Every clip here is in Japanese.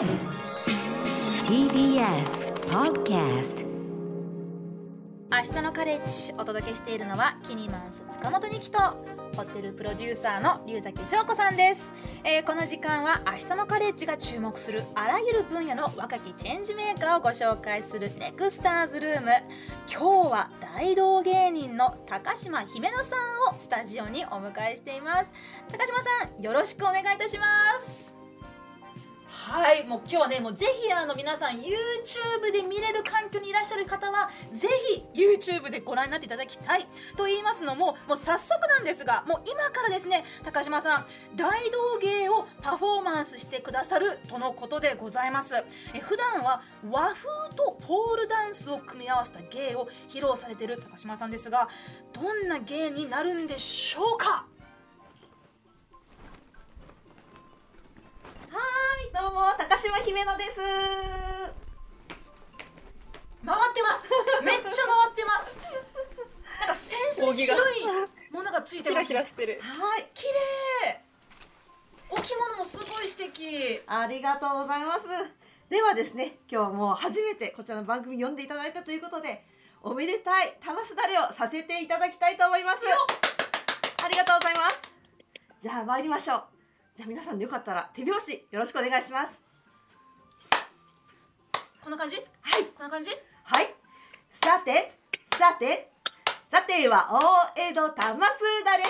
TBS Podcast 明日のカレッジお届けしているのはキニマンス塚本二木とホテルプロデューサーの龍崎翔子さんです、えーこの時間は明日のカレッジが注目するあらゆる分野の若きチェンジメーカーをご紹介するネクスターズルーム。今日は大道芸人の高島姫乃さんをスタジオにお迎えしています。高島さんよろしくお願いいたします。はいもう今日はねもうぜひあの皆さん YouTube で見れる環境にいらっしゃる方はぜひ YouTube でご覧になっていただきたいと言いますのももう早速なんですがもう今からですね高島さん大道芸をパフォーマンスしてくださるとのことでございます。え普段は和風とポールダンスを組み合わせた芸を披露されている高島さんですがどんな芸になるんでしょうか？どうも高島姫乃です。回ってます めっちゃ回ってますなんかセンスに白いものがついてますキラキラしてるはい、綺麗お着物もすごい素敵ありがとうございます。ではですね、今日はもう初めてこちらの番組呼んでいただいたということで、おめでたい玉すだれをさせていただきたいと思います。ありがとうございます。じゃあ参りましょう。じゃあ皆さんでよかったら手拍子よろしくお願いします。こんな感じ？はい、こんな感じ？はい。さて、さて、さては大江戸玉すだれ。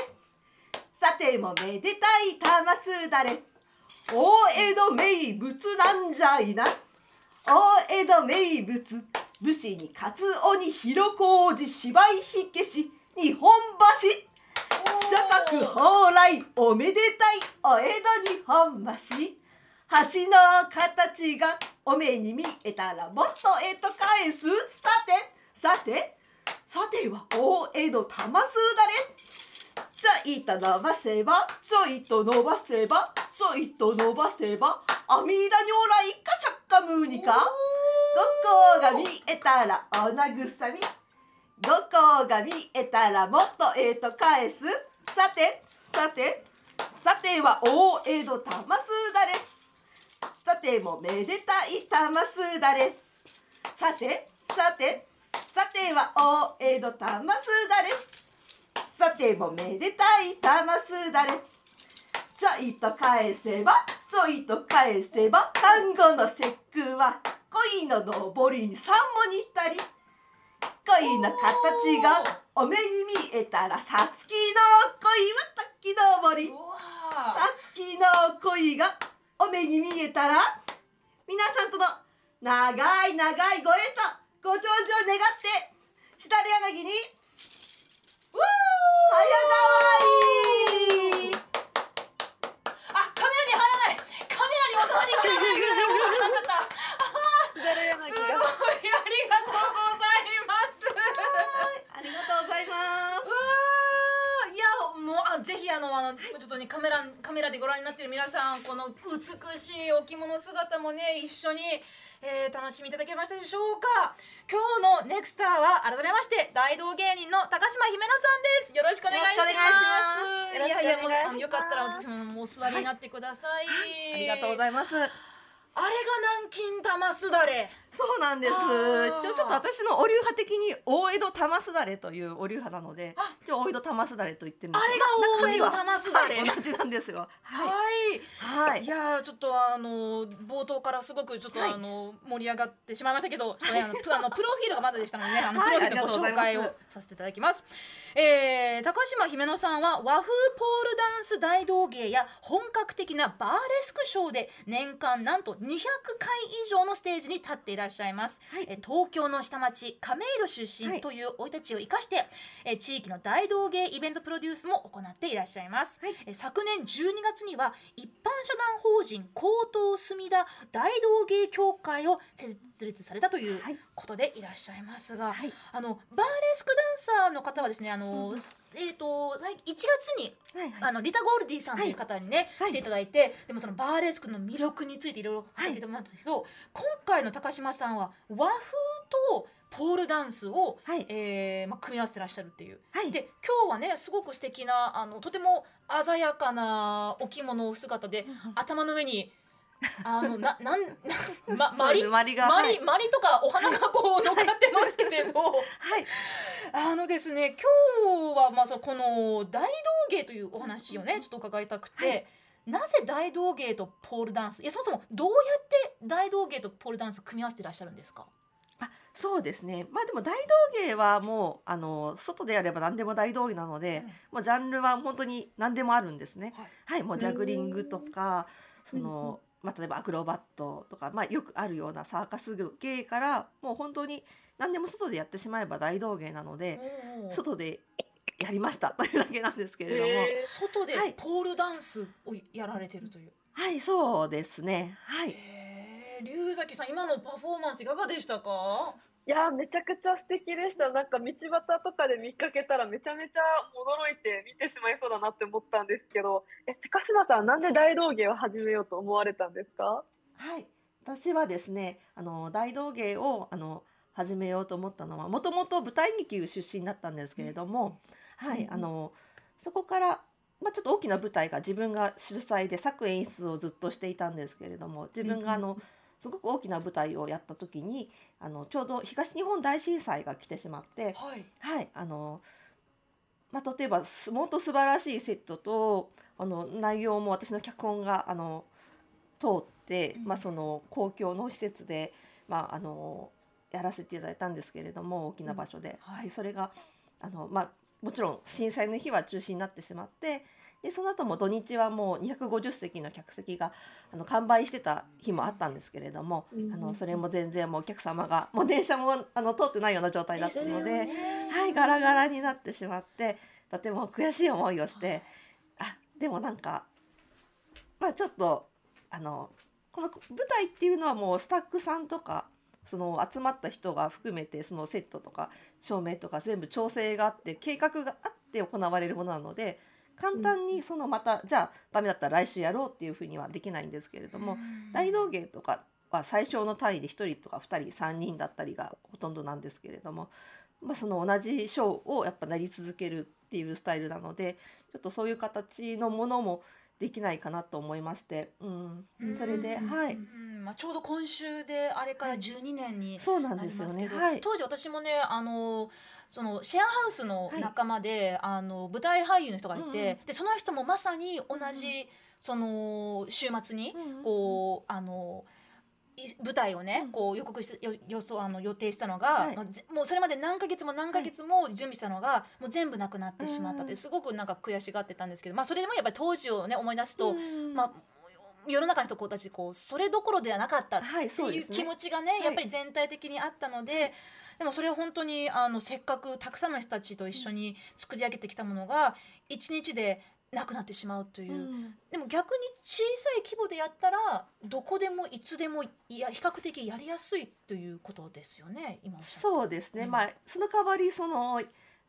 さてもめでたい玉すだれ。大江戸名物なんじゃいな。大江戸名物。武士にカツオに広小路芝居火消し日本橋社格蓬莱おめでたいお江戸日本橋橋の形がお目に見えたらもっとえと返す。さてさてさては大江戸玉すだれちょいと伸ばせばちょいと伸ばせばちょいと伸ばせば阿弥陀如来かしゃっかむにか。どこが見えたらおなぐさみどこが見えたらもっとえと返す。さてさてさては大江戸玉すだれ。さてもめでたい玉すだれ。さてさてさては大江戸玉すだれ。さてもめでたい玉すだれ。ちょいと返せばちょいと返せば単語の節句は恋の上りに三もにったり。恋の形がお目に見えたらさつきの恋は滝登りうわさっきの恋がお目に見えたら皆さんとの長い長いご縁とご長寿を願って下で柳に早変わりあカメラに入らないカメラに収まりきれないぐらい大きくなっちゃったざるすごいあり柳ががとうございますありがとうございますうわーいやもうあぜひあのあの、ちょっとねカメラカメラでご覧になっている皆さんこの美しいお着物姿もね一緒に、えー楽しみいただけましたでしょうか？今日のネクスターは改めまして大道芸人の高島姫乃さんです。よろしくお願いします。いやいやもうよかったら私ももうお座りになってください、ありがとうございます。あれが南京玉すだれそうなんです。ちょちょっと私のお流派的に大江戸玉すだれというお流派なのであ。ちょ大江戸玉すだれと言ってるんです。あれが大江戸玉すだれ。はい同じなんですよ。ははい。いはい。いやーちょっとあの冒頭からすごくちょっと、はい。あの盛り上がってしまいましたけど、ちょっとねあのプあのプロフィールがまだでしたのでね、あのプ はいロフィールのご紹介をさせていただきます。えー高島姫乃さんは和風ポールダンス大道芸や本格的なバーレスクショーで年間なんと200回以上のステージに立っていらっしゃいます。はい。えー東京の下町亀戸出身はい。という生い立ちを生かして、えー地域の大道芸イベントプロデュースも行っていらっしゃいます。はい。えー昨年12月には一般社団法人江東墨田大道芸協会を設立されたというはい。ことでいらっしゃいますが、はい。あのバーレスクダンサーの方はですねあの、えー、と最1月にはいはい。あのリタ・ゴールディさんという方にね、はい。来ていただいてでもそのバーレスクの魅力についていろいろ語っていただいたんですけど、今回の高島さんは和風とポールダンスを、はい。えーまあ、組み合わせてらっしゃるっていう。はい。で今日はねすごく素敵なあのとても鮮やかなお着物を姿で、頭の上にあのななん まそうマリですマリがマリ、はい。マリとかお花がこう乗っかってますけれど、はい。あのですね今日はまあそのこの大道芸というお話をねちょっと伺いたくて、はい。なぜ大道芸とポールダンス？いやそもそもどうやって大道芸とポールダンス組み合わせていらっしゃるんですか？あそうですね。まあでも大道芸はもうあの外でやれば何でも大道芸なので、もうジャンルは本当に何でもあるんですね。はい。はい、もうジャグリングとかその、まあ、例えばアクロバットとか、まあ、よくあるようなサーカス芸からもう本当に何でも外でやってしまえば大道芸なので、外でやりましたというだけなんですけれども、へ外ではいポールダンスをやられてるという。はいそうですねはいへえ、龍崎さん今のパフォーマンスいかがでしたか？いやーめちゃくちゃ素敵でした。なんか道端とかで見かけたらめちゃめちゃ驚いて見てしまいそうだなって思ったんですけど。え高島さんなんで大道芸を始めようと思われたんですか？はい。私はですねあの大道芸をあの始めようと思ったのはもともと舞台劇出身だったんですけれども、はいあのそこから、まあ、ちょっと大きな舞台が自分が主催で作演出をずっとしていたんですけれども自分があのすごく大きな舞台をやった時にあのちょうど東日本大震災が来てしまって、はい。はい、あの、まあ、例えばすもっと素晴らしいセットとあの内容も私の脚本があの通って、うん。まあ、その公共の施設で、まあ、あのやらせていただいたんですけれども大きな場所で、はいはい、それがあの、まあ、もちろん震災の日は中止になってしまってでその後も土日はもう250席の客席があの完売してた日もあったんですけれども、うんあのそれも全然もうお客様がもう電車もあの通ってないような状態だったので。はい、ガラガラになってしまってとても悔しい思いをしてあでもなんかまあちょっとあのこの舞台っていうのはもうスタッフさんとかその集まった人が含めてそのセットとか照明とか全部調整があって計画があって行われるものなので簡単にそのまたじゃあダメだったら来週やろうっていうふうにはできないんですけれども大道芸とかは最小の単位で1人とか2人3人だったりがほとんどなんですけれども、まあ、その同じショーをやっぱなり続けるっていうスタイルなのでちょっとそういう形のものもできないかなと思いまして、うん、それで、うん。はい、うん。まあ、ちょうど今週であれから12年にそうなんなですよね。はい、当時私もねあのそのシェアハウスの仲間で、あの舞台俳優の人がいて、うんうん。でその人もまさに同じ、その週末にうんうんこうあのい舞台をね、うん。こう予告し予想あの予定したのが、はい。まあぜもうそれまで何ヶ月も何ヶ月も準備したのが、もう全部なくなってしまったっうんてすごくなんか悔しがってたんですけど、まあ、それでもやっぱり当時をね思い出すと、うんまあ、世の中の人たちこうそれどころではなかったってはいそう気持ちがね、い。やっぱり全体的にあったので。でもそれは本当にあのせっかくたくさんの人たちと一緒に作り上げてきたものが一日でなくなってしまうという、うん。でも逆に小さい規模でやったらどこでもいつでもいや比較的やりやすいということですよね今そうですね、うん。まあその代わりその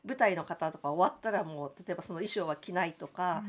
舞台の方とか終わったらもう例えばその衣装は着ないとか、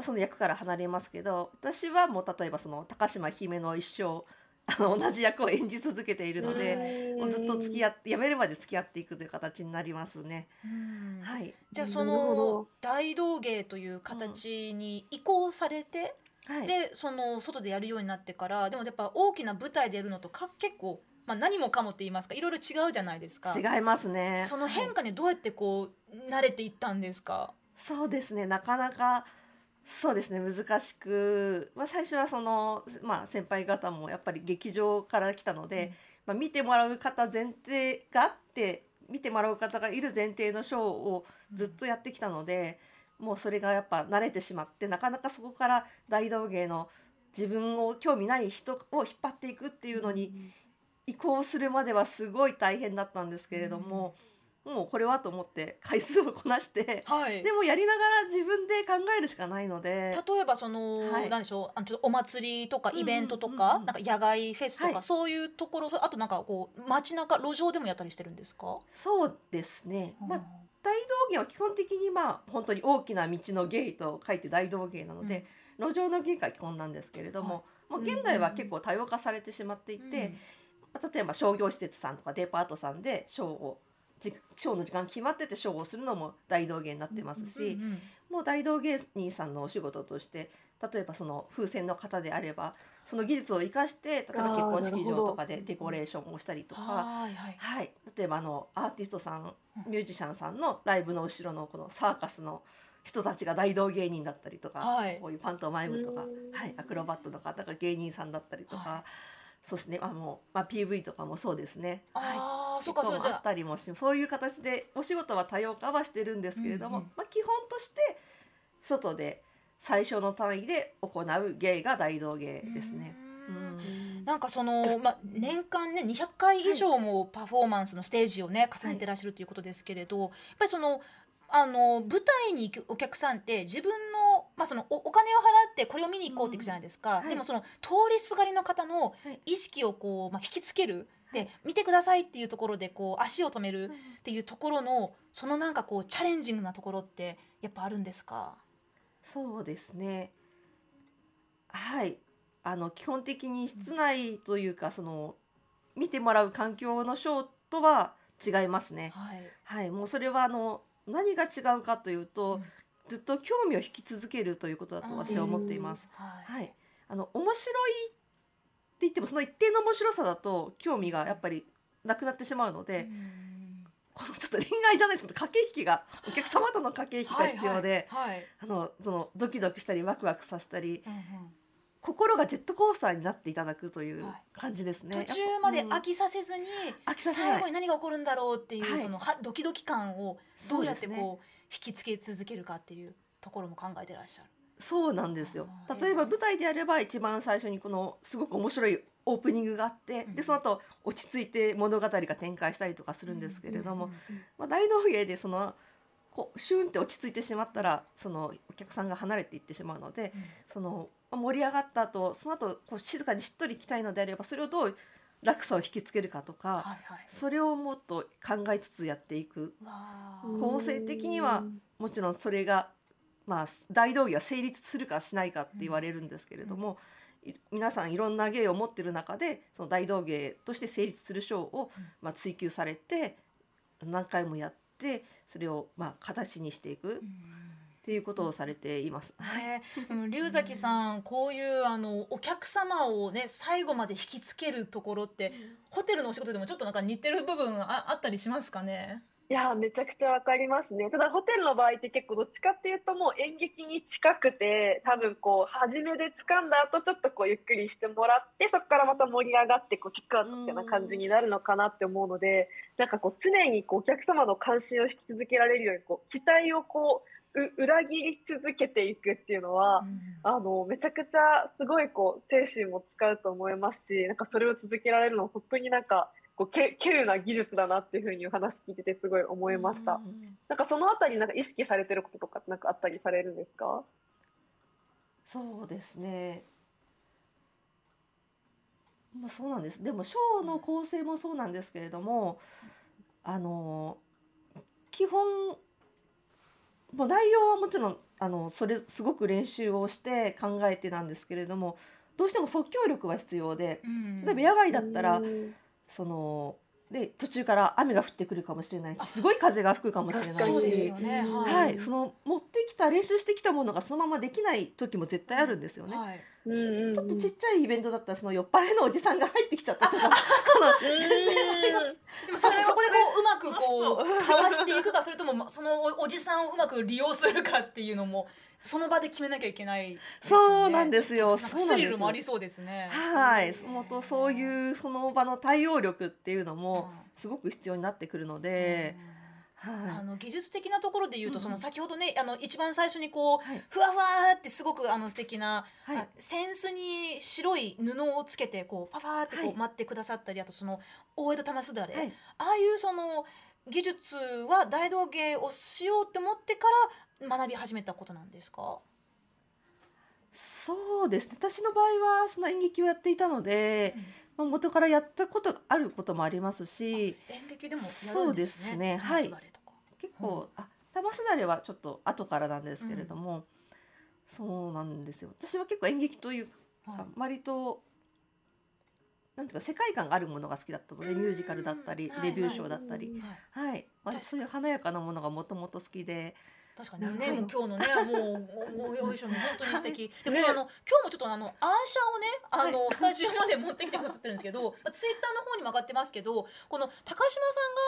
その役から離れますけど私はもう例えばその高島姫の一生あの同じ役を演じ続けているので、もうずっと付き合って辞めるまで付き合っていくという形になりますね。うんはい、じゃあそのど大道芸という形に移行されて、はい、でその外でやるようになってからでもやっぱ大きな舞台でやるのとか結構、まあ、何もかもって言いますかいろいろ違うじゃないですか。違いますね。そのはい変化にどうやってこう慣れていったんですか？そうですねなかなかそうですね難しく、まあ、最初はその、まあ、先輩方もやっぱり劇場から来たので、まあ、見てもらう方前提があって見てもらう方がいる前提のショーをずっとやってきたので、もうそれがやっぱ慣れてしまってなかなかそこから大道芸の自分を興味ない人を引っ張っていくっていうのに移行するまではすごい大変だったんですけれども、もうこれはと思って回数をこなして。はい。でもやりながら自分で考えるしかないので。例えばその、はい。なんでしょう？あのちょっとお祭りとかうんうんイベントとか、うんうんなんか野外フェスとか、はい。そういうところあとなんかこう街中路上でもやったりしてるんですか、そうですね、まあ、大道芸は基本的にまあ本当に大きな道の芸と書いて大道芸なので、路上の芸が基本なんですけれども、もう現代は結構多様化されてしまっていて、まあ例えば商業施設さんとかデパートさんでショーをじショーの時間決まっててショーをするのも大道芸になってますし、もう大道芸人さんのお仕事として例えばその風船の方であればその技術を生かして例えば結婚式場とかでデコレーションをしたりとか。はいはいはい、例えばあのアーティストさんうん。ミュージシャンさんのライブの後ろのこのサーカスの人たちが大道芸人だったりとか、はい。こういうパントマイムとかうん、はい、アクロバットの方が芸人さんだったりとか、はそうですね。あの、まあ、PV とかもそうですね。はい。ああそうかそうじゃったりもしそういう形でお仕事は多様化はしてるんですけれども、うんうんまあ、基本として外で最小の単位で行う芸が大道芸ですね。ううん。ん。なんかその、まあ、年間ね200回以上もパフォーマンスのステージをね重ねてらっしゃるということですけれど、やっぱりそのあの舞台に行くお客さんって自分の,、まあ、そのおお金を払ってこれを見に行こうっていくじゃないですか、うんはい。でもその通りすがりの方のはい。意識をこう、まあ、引きつける、はい。で見てくださいっていうところでこう足を止めるっていうところのそのなんかこうチャレンジングなところってやっぱあるんですか？そうですね。はい、あの基本的に室内というか、その見てもらう環境のショーとは違いますね。はい、はい、もうそれはあの何が違うかというと、うん。ずっと興味を引き続けるということだと私は思っています。はい。はい、あの面白いって言ってもその一定の面白さだと興味がやっぱりなくなってしまうので、うん。このちょっと恋愛じゃないですけど駆け引きがお客様との駆け引きが必要で。はいはいはい。あのそのドキドキしたりワクワクさせたりうんうん心がジェットコースターになっていただくというはい。感じですね。途中までうん。飽きさせずに、飽きさせない。最後に何が起こるんだろうっていう、はい。そのはドキドキ感をどうやってこう引きつけ続けるかっていうところも考えてらっしゃる。そうなんですよ。例えば舞台であれば一番最初にこのすごく面白いオープニングがあって、うん。でその後落ち着いて物語が展開したりとかするんですけれども、うんうんまあ、大道芸でそのこうシュンって落ち着いてしまったらそのお客さんが離れていってしまうのでうん。そのまあ盛り上がった後その後こう静かにしっとり来たいのであればそれをどう落差を引きつけるかとか、はいはい。それをもっと考えつつやっていく。構成的にはもちろんそれが、まあ、大道芸は成立するかしないかって言われるんですけれども、い皆さんいろんな芸を持ってる中でその大道芸として成立するショーを、うん。まあ、追求されて何回もやってそれをまあ形にしていくっていうことをされています。ね、その龍崎さんこういうあのお客様をね最後まで引きつけるところってホテルのお仕事でもちょっとなんか似てる部分ああったりしますかね？いやめちゃくちゃわかりますねただホテルの場合って結構どっちかっていうともう演劇に近くて多分こう初めで掴んだ後ちょっとこうゆっくりしてもらってそこからまた盛り上がってこうチェックアウトみたいな感じになるのかなって思うのでなんかこう常にこうお客様の関心を引き続けられるようにこう期待をこうう裏切り続けていくっていうのは、あのめちゃくちゃすごいこう精神も使うと思いますしなんかそれを続けられるのは本当になんかこうけ稀有な技術だなっていうふうにお話聞いててすごい思いました。うんなんかそのあたりなんか意識されてることとかなんかあったりされるんですか？そうですね。もうそうなんです。でもショーの構成もそうなんですけれども、あの基本もう内容はもちろんあのそれすごく練習をして考えてなんですけれども、どうしても即興力は必要で、例えば野外だったらうんそので途中から雨が降ってくるかもしれないし、すごい風が吹くかもしれない確かにそうですしよ。ね。はい、その持ってきた練習してきたものがそのままできない時も絶対あるんですよね。はい。うんうんうん。ちょっとちっちゃいイベントだったらその酔っ払いのおじさんが入ってきちゃったとか、全然あります。でもそこでこううまくこそううかわしていくかそれともまそのおおじさんをうまく利用するかっていうのもその場で決めなきゃいけないね。そうなんですよ。なんかそうなんですスリルもありそうですね。はい、そのとそういうその場の対応力っていうのもうすごく必要になってくるので、あはの技術的なところで言うと、その先ほどねあの一番最初にこう、はい。ふわふわーってすごくあの素敵な、はい。あ扇子に白い布をつけてこうパファーってこはい。う待ってくださったり、あとその大江戸玉すだれ、い、はい、ああいうその技術は大道芸をしようって思ってから学び始めたことなんですか？そうですね。私の場合はその演劇をやっていたので、まあ元からやったことがあることもありますし、演劇でもやるんですね。そうですね。玉す結構、あ玉すだれはちょっと後からなんですけれども、そうなんですよ。私は結構演劇というはい。か割となんていうか世界観があるものが好きだったのでミュージカルだったりうんレビューショーだったり。はい。はい、まあ、そういう華やかなものがもともと好きで。確かにね、はい。今日のね、もう、おお衣装も本当に素敵。で、こねれあの、今日もちょっとあの、アーシャをね、あの、スタジオまで持ってきてくださってるんですけど、まあツイッターの方にも上がってますけど、この高島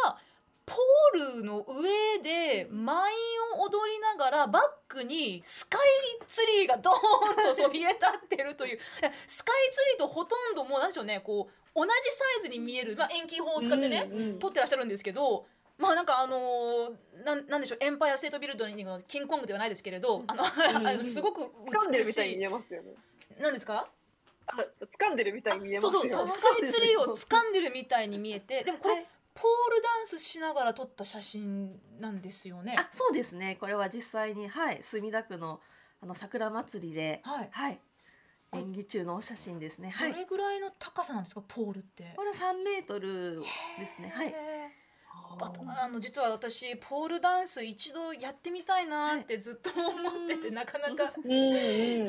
さんが。ポールの上で舞を踊りながらバックにスカイツリーがドーンとそびえ立ってるという。えスカイツリーとほとんどもうなんでしょうねこう同じサイズに見える、まあ、遠近法を使ってね、うんうん。撮ってらっしゃるんですけどまあなんかあのーなんなんでしょうエンパイアステートビルディングのキングコングではないですけれど、あの、ん あのすごく掴んでる美しいみたい。に見えますよね。なんですか？あ、掴んでるみたいに見えますよ。そうそうそうスカイツリーを掴んでるみたいに見えてでもこれ、はいポールダンスしながら撮った写真なんですよね。あそうですね。これは実際にはい墨田区のあの桜祭りではい。はい。演技中のお写真ですね。はい。どれぐらいの高さなんですかポールって。これは3メートルですね。はい。あとあの実は私ポールダンス一度やってみたいなってずっと思ってて、なかなかうん。う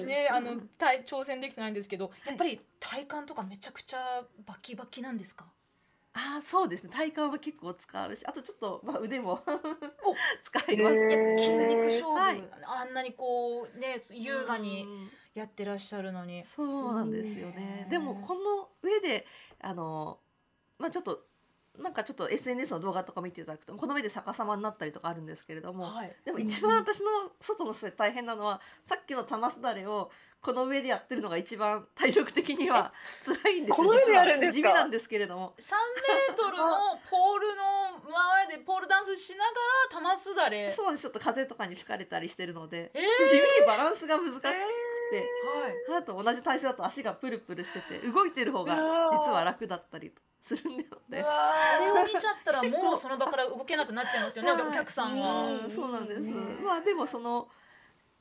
ん。ねあの体挑戦できてないんですけどやっぱり体幹とかめちゃくちゃバキバキなんですか？あーそうですね。体幹は結構使うしあとちょっと、まあ、腕もお 使います。筋肉勝負、はい。あんなにこうね優雅にうん。やってらっしゃるのに。そうなんですよね。うんでもこの上であのまあちょっとなんかちょっと SNS の動画とか見ていただくとこの上で逆さまになったりとかあるんですけれども、はい、でも一番私の外の人で大変なのはさっきの玉すだれをこの上でやってるのが一番体力的には 辛いんですよ。実は地味なんですけれども。3メートルのポールの前でポールダンスしながら玉すだれ。そうです。ちょっと風とかに吹かれたりしてるので、えー？地味にバランスが難しくて、はい。あと同じ体勢だと足がプルプルしてて動いてる方が実は楽だったりするんだよね。それを見ちゃったらもうその場から動けなくなっちゃいますよね、はい。お客さんは。うんそうなんです、ねまあでもその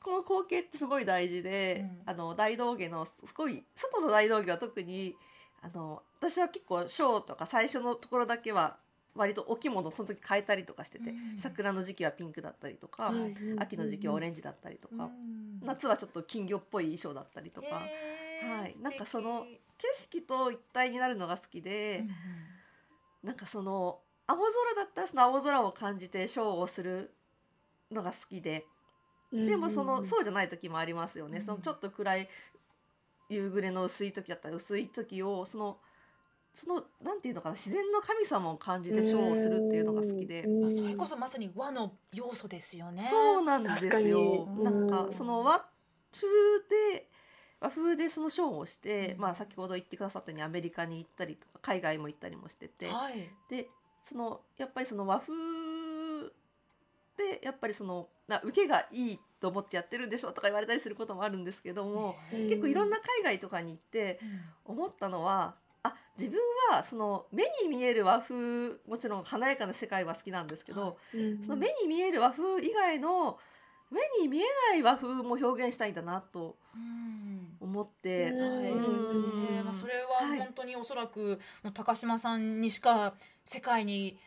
この光景ってすごい大事で、うん。あの大道芸のすごい外の大道芸は特にあの私は結構ショーとか最初のところだけは割とお着物をその時変えたりとかしてて、うん。桜の時期はピンクだったりとか、はい。秋の時期はオレンンジだったりとか、うん。夏はちょっと金魚っぽい衣装だったりとか、はい。なんかその景色と一体になるのが好きで。うなんかその青空だったらその青空を感じてショーをするのが好きで、でもそのそうじゃない時もありますよね、うんそのちょっと暗い夕暮れの薄い時だったら薄い時をそのそのなんていうのかな自然の神様を感じてショーをするっていうのが好きで、まあ、それこそまさに和の要素ですよね。そうなんですよ。に。なんうん。かその和風で和風でそのショーをして、うん。まあ先ほど言ってくださったようにアメリカに行ったりとか海外も行ったりもしてて、はい。でそのやっぱりその和風でやっぱりそのな受けがいいと思ってやってるんでしょとか言われたりすることもあるんですけども、結構いろんな海外とかに行って思ったのはあ自分はその目に見える和風もちろん華やかな世界は好きなんですけど、その目に見える和風以外の目に見えない和風も表現したいんだなとうん。思って、うんはいうん。ねまあ、それははい。本当におそらくもう高島さんにしか世界に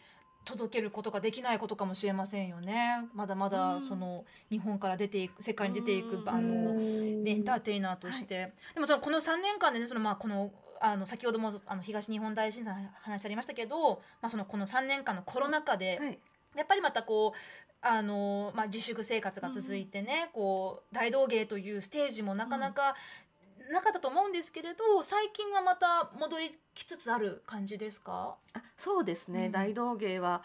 届けることができないことかもしれませんよね。まだまだうん。その日本から出ていく世界に出ていくうん。あのでエンターテイナーとして、でもそのこの3年間でねそのまあこのあの先ほどもあの東日本大震災の話ありましたけど、まあ、そのこの3年間のコロナ禍で、はい。やっぱりまたこうあの、まあ、自粛生活が続いてね、こう大道芸というステージもなかなかなかったと思うんですけれど最近はまた戻りきつつある感じですか？あそうですね、うん。大道芸は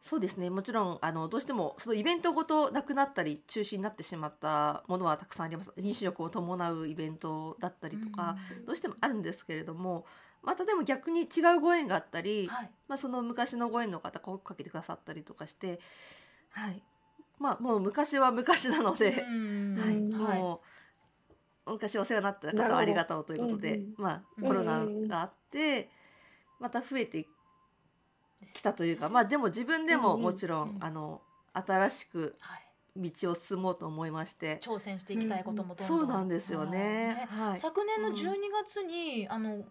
そうですね。もちろんあのどうしてもそのイベントごとなくなったり中止になってしまったものはたくさんあります。飲食を伴うイベントだったりとか、どうしてもあるんですけれどもまたでも逆に違うご縁があったり、はい。まあ、その昔のご縁の方声かけてくださったりとかして、はい。まあ、もう昔は昔なので、うん。はい。うんはい。もう昔お世話になった方はありがとうということで、うんうんまうん。あ、コロナがあってまた増えてきたというか、まあ、でも自分でもうんうんもちろん、うんあの新しくはい。道を進もうと思いまして、挑戦していきたいこともどんどん、そうなんですよね。はい。昨年のうん。12月に、あの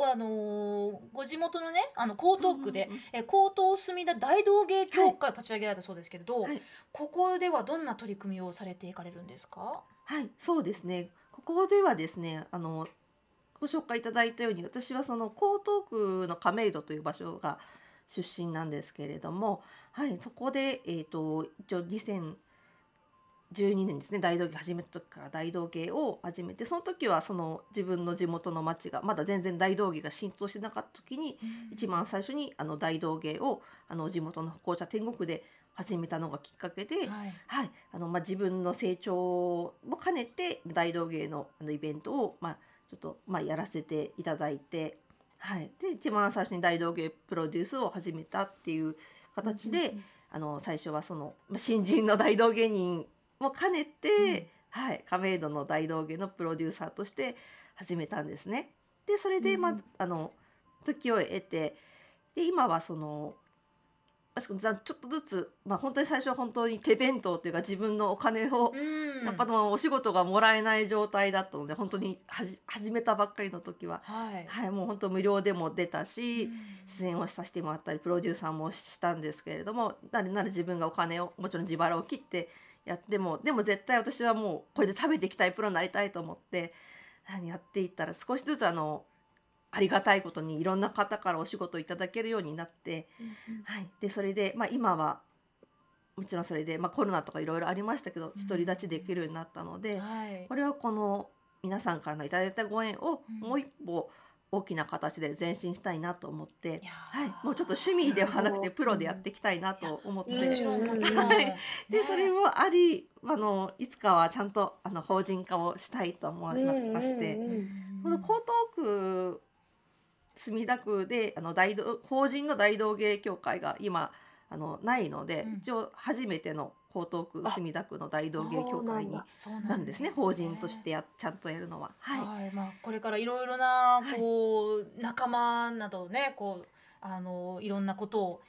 あのご地元のねあの江東区で、うんうんうんえ江東墨田大道芸協会立ち上げられたそうですけれど、はい。ここではどんな取り組みをされていかれるんですか？はい、そうですね。ここではですね、あのご紹介いただいたように、私はその江東区の亀戸という場所が出身なんですけれども、はい、そこでえっ、と一応2000 12年ですね大道芸始めた時から大道芸を始めてその時はその自分の地元の町がまだ全然大道芸が浸透してなかった時に一番最初にあの大道芸をあの地元の歩行者天国で始めたのがきっかけで、はい。はい、あのまあ、自分の成長も兼ねて大道芸のあのイベントを、まあ、ちょっと、まあ、やらせていただいて、はい、で一番最初に大道芸プロデュースを始めたっていう形で、あの最初はその、まあ、新人の大道芸人も兼ねて、はい、亀戸の大道芸のプロデューサーとして始めたんですね。でそれで、まあうんあの時を得てで今はそのまあちょっとずつ、まあ、本当に最初は本当に手弁当というか自分のお金を、うん。やっぱまあお仕事がもらえない状態だったので本当にはじ始めたばっかりの時は、はい、はい、もう本当無料でも出たし、うん。出演をさせてもらったりプロデューサーもしたんですけれどもなるなる自分がお金をもちろん自腹を切ってやってもでも絶対私はもうこれで食べていきたいプロになりたいと思ってやっていったら少しずつあのありがたいことにいろんな方からお仕事をいただけるようになって、はい、でそれで、まあ、今はもちろんそれで、まあ、コロナとかいろいろありましたけど独り立ちできるようになったので、はい。これはこの皆さんからのいただいたご縁をうん。もう一歩大きな形で前進したいなと思って、いやー。はい、もうちょっと趣味ではなくてプロでやっていきたいなと思って、いやもちろん はい。ね。でそれもありあのいつかはちゃんとあの法人化をしたいと思いまして、うんうんうん。この江東区墨田区であの大道法人の大道芸協会が今あのないので、うん。一応初めての江東区あ墨田区の大道芸協会にそうなんですね。法人としてやちゃんとやるのは。はい、はい、まあ、これからいろいろなこう、仲間などねこうあのいろんなことを、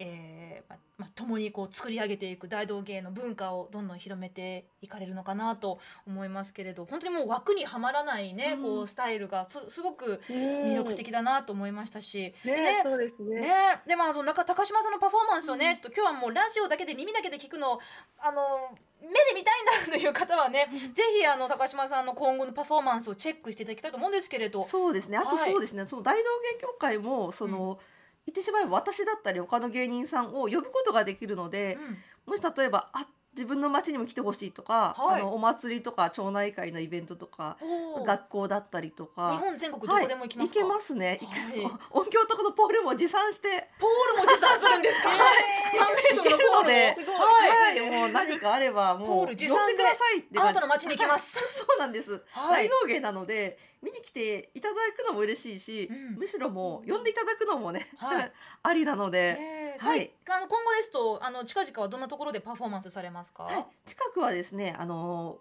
えーままあ、共にこう作り上げていく大道芸の文化をどんどん広めていかれるのかなと思いますけれど本当にもう枠にはまらないね、うん。こうスタイルがそすごく魅魅力的だなと思いましたし、ねねそうですね。ね、でまあその中高島さんのパフォーマンスをね、ちょっと今日はもうラジオだけで耳だけで聞くのをあの目で見たいんだという方はね、ぜひあの高島さんの今後のパフォーマンスをチェックしていただきたいと思うんですけれど。そうですね。あとはい。そうですね、その大道芸協会もその、言ってしまえば私だったり他の芸人さんを呼ぶことができるので、もし例えばあ自分の町にも来てほしいとか、はい。あのお祭りとか町内会のイベントとか学校だったりとか。日本全国どこでも行きますか、はい、行けますね、はい。音響とかのポールも持参して。ポールも持参するんですか、はい。3メートルのポールはい。はい、もう何かあればもうポール持参でくださいってあなたの町に行きます。は いそうなんです、はい。大道芸なので見に来ていただくのも嬉しいし、うん。むしろもう呼んでいただくのもね、はい。ありなので、え。ーはい。あの今後ですとあの近々はどんなところでパフォーマンスされますか、はい、近くはですねあの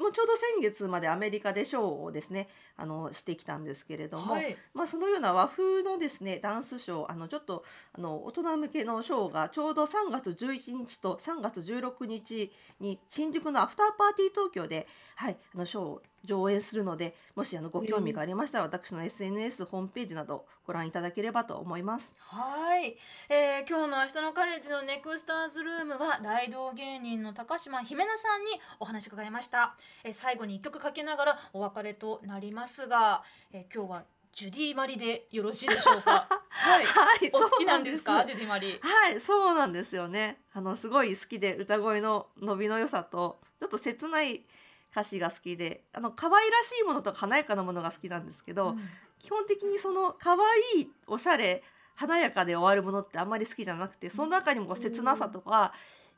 もうちょうど先月までアメリカでショーをですねあのしてきたんですけれども、はい。まあ、そのような和風のですねダンスショーあのちょっとあの大人向けのショーがちょうど3月11日と3月16日に新宿のアフターパーティー東京で、はい、あのショーを上演するのでもしあのご興味がありましたら、私の SNS ホームページなどご覧いただければと思います。はい、えー、今日の明日のカレッジのネクスターズルームは大道芸人の高島姫奈さんにお話伺いました、えー、最後に一曲かけながらお別れとなりますが、えー、今日はジュディマリでよろしいでしょうか？はい。はいお好きなんですか？そうジュディマリ。はい、そうなんですよね。あのすごい好きで歌声の伸びの良さとちょっと切ない歌詞が好きで、あの可愛らしいものとか華やかなものが好きなんですけど、基本的にその可愛いおしゃれ華やかで終わるものってあんまり好きじゃなくて、その中にも切なさとか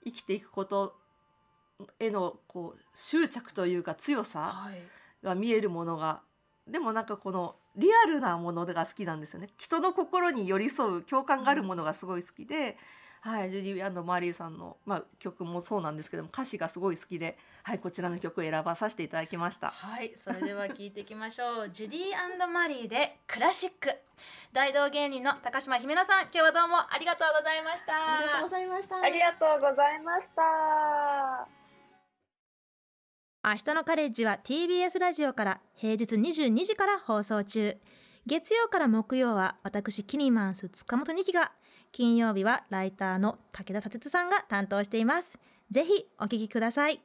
生きていくことへのこう執着というか強さはいが見えるものがでもなんかこのリアルなものが好きなんですよね人の心に寄り添う共感があるものがすごい好きで、はい、ジュディマリーさんの、まあ、曲もそうなんですけども歌詞がすごい好きで、はい、こちらの曲を選ばさせていただきました。はい、それでは聞いていきましょう。ジュディマリーでクラシック。大道芸人の高島姫奈さん、今日はどうもありがとうございました。ありがとうございました。ありがとうございました。明日のカレッジは TBS ラジオから平日22時から放送中。月曜から木曜は私キニマンス塚本二希が。金曜日はライターの武田砂鉄さんが担当しています。ぜひお聞きください。